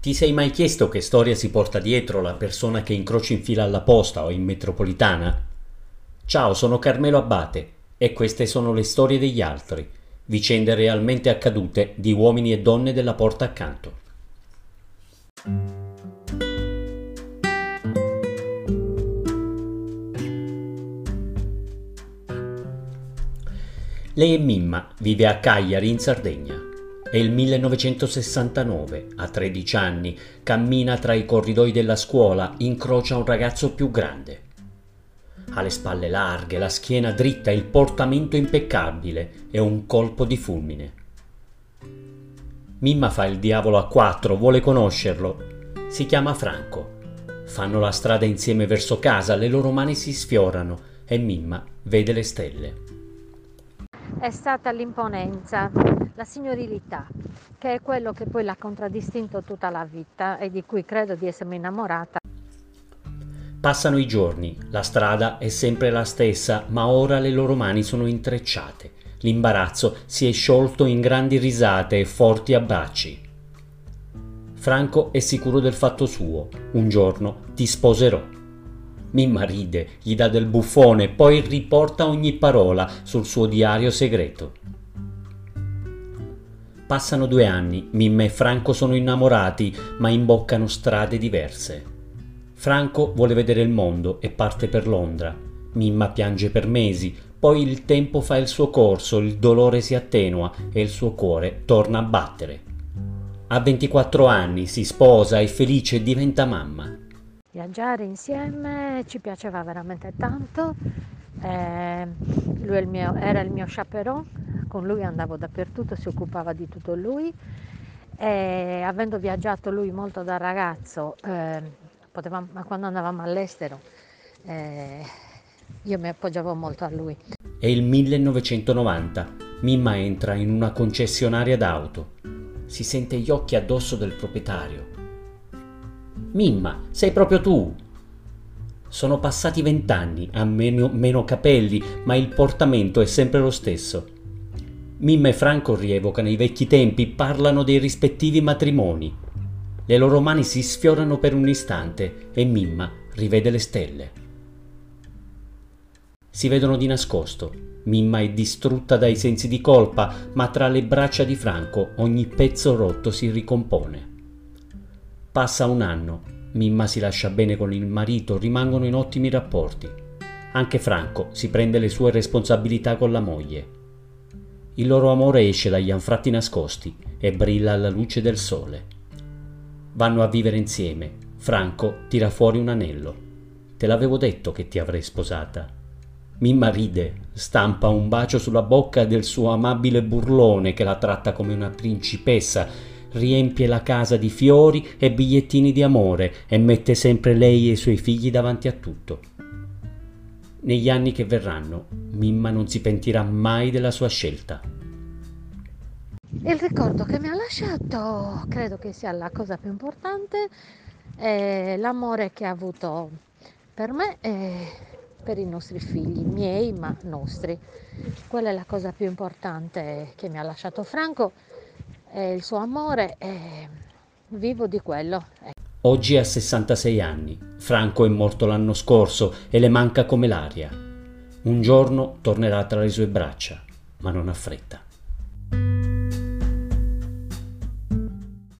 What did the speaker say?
Ti sei mai chiesto che storia si porta dietro la persona che incroci in fila alla posta o in metropolitana? Ciao, sono Carmelo Abate e queste sono le storie degli altri, vicende realmente accadute di uomini e donne della porta accanto. Lei è Mimma, vive a Cagliari in Sardegna. È il 1969, ha 13 anni, cammina tra i corridoi della scuola, incrocia un ragazzo più grande. Ha le spalle larghe, la schiena dritta, il portamento impeccabile e un colpo di fulmine. Mimma fa il diavolo a quattro, vuole conoscerlo. Si chiama Franco. Fanno la strada insieme verso casa, le loro mani si sfiorano e Mimma vede le stelle è stata l'imponenza, la signorilità, che è quello che poi l'ha contraddistinto tutta la vita e di cui credo di essermi innamorata. Passano i giorni, la strada è sempre la stessa, ma ora le loro mani sono intrecciate. L'imbarazzo si è sciolto in grandi risate e forti abbracci. Franco è sicuro del fatto suo. Un giorno ti sposerò. Mimma ride, gli dà del buffone, poi riporta ogni parola sul suo diario segreto. Passano due anni, Mimma e Franco sono innamorati, ma imboccano strade diverse. Franco vuole vedere il mondo e parte per Londra. Mimma piange per mesi, poi il tempo fa il suo corso, il dolore si attenua e il suo cuore torna a battere. A 24 anni si sposa, è felice e diventa mamma. Viaggiare insieme ci piaceva veramente tanto, eh, lui il mio, era il mio chaperon, con lui andavo dappertutto, si occupava di tutto lui. E avendo viaggiato lui molto da ragazzo, eh, potevamo, quando andavamo all'estero, eh, io mi appoggiavo molto a lui. È il 1990, Mimma entra in una concessionaria d'auto, si sente gli occhi addosso del proprietario Mimma, sei proprio tu. Sono passati vent'anni, ha meno, meno capelli, ma il portamento è sempre lo stesso. Mimma e Franco rievocano i vecchi tempi, parlano dei rispettivi matrimoni. Le loro mani si sfiorano per un istante e Mimma rivede le stelle. Si vedono di nascosto. Mimma è distrutta dai sensi di colpa, ma tra le braccia di Franco ogni pezzo rotto si ricompone. Passa un anno, Mimma si lascia bene con il marito, rimangono in ottimi rapporti. Anche Franco si prende le sue responsabilità con la moglie. Il loro amore esce dagli anfratti nascosti e brilla alla luce del sole. Vanno a vivere insieme. Franco tira fuori un anello. Te l'avevo detto che ti avrei sposata. Mimma ride, stampa un bacio sulla bocca del suo amabile burlone che la tratta come una principessa riempie la casa di fiori e bigliettini di amore e mette sempre lei e i suoi figli davanti a tutto. Negli anni che verranno, Mimma non si pentirà mai della sua scelta. Il ricordo che mi ha lasciato, credo che sia la cosa più importante, è l'amore che ha avuto per me e per i nostri figli, miei ma nostri. Quella è la cosa più importante che mi ha lasciato Franco eh, il suo amore e vivo di quello. Oggi ha 66 anni, Franco è morto l'anno scorso e le manca come l'aria. Un giorno tornerà tra le sue braccia, ma non ha fretta.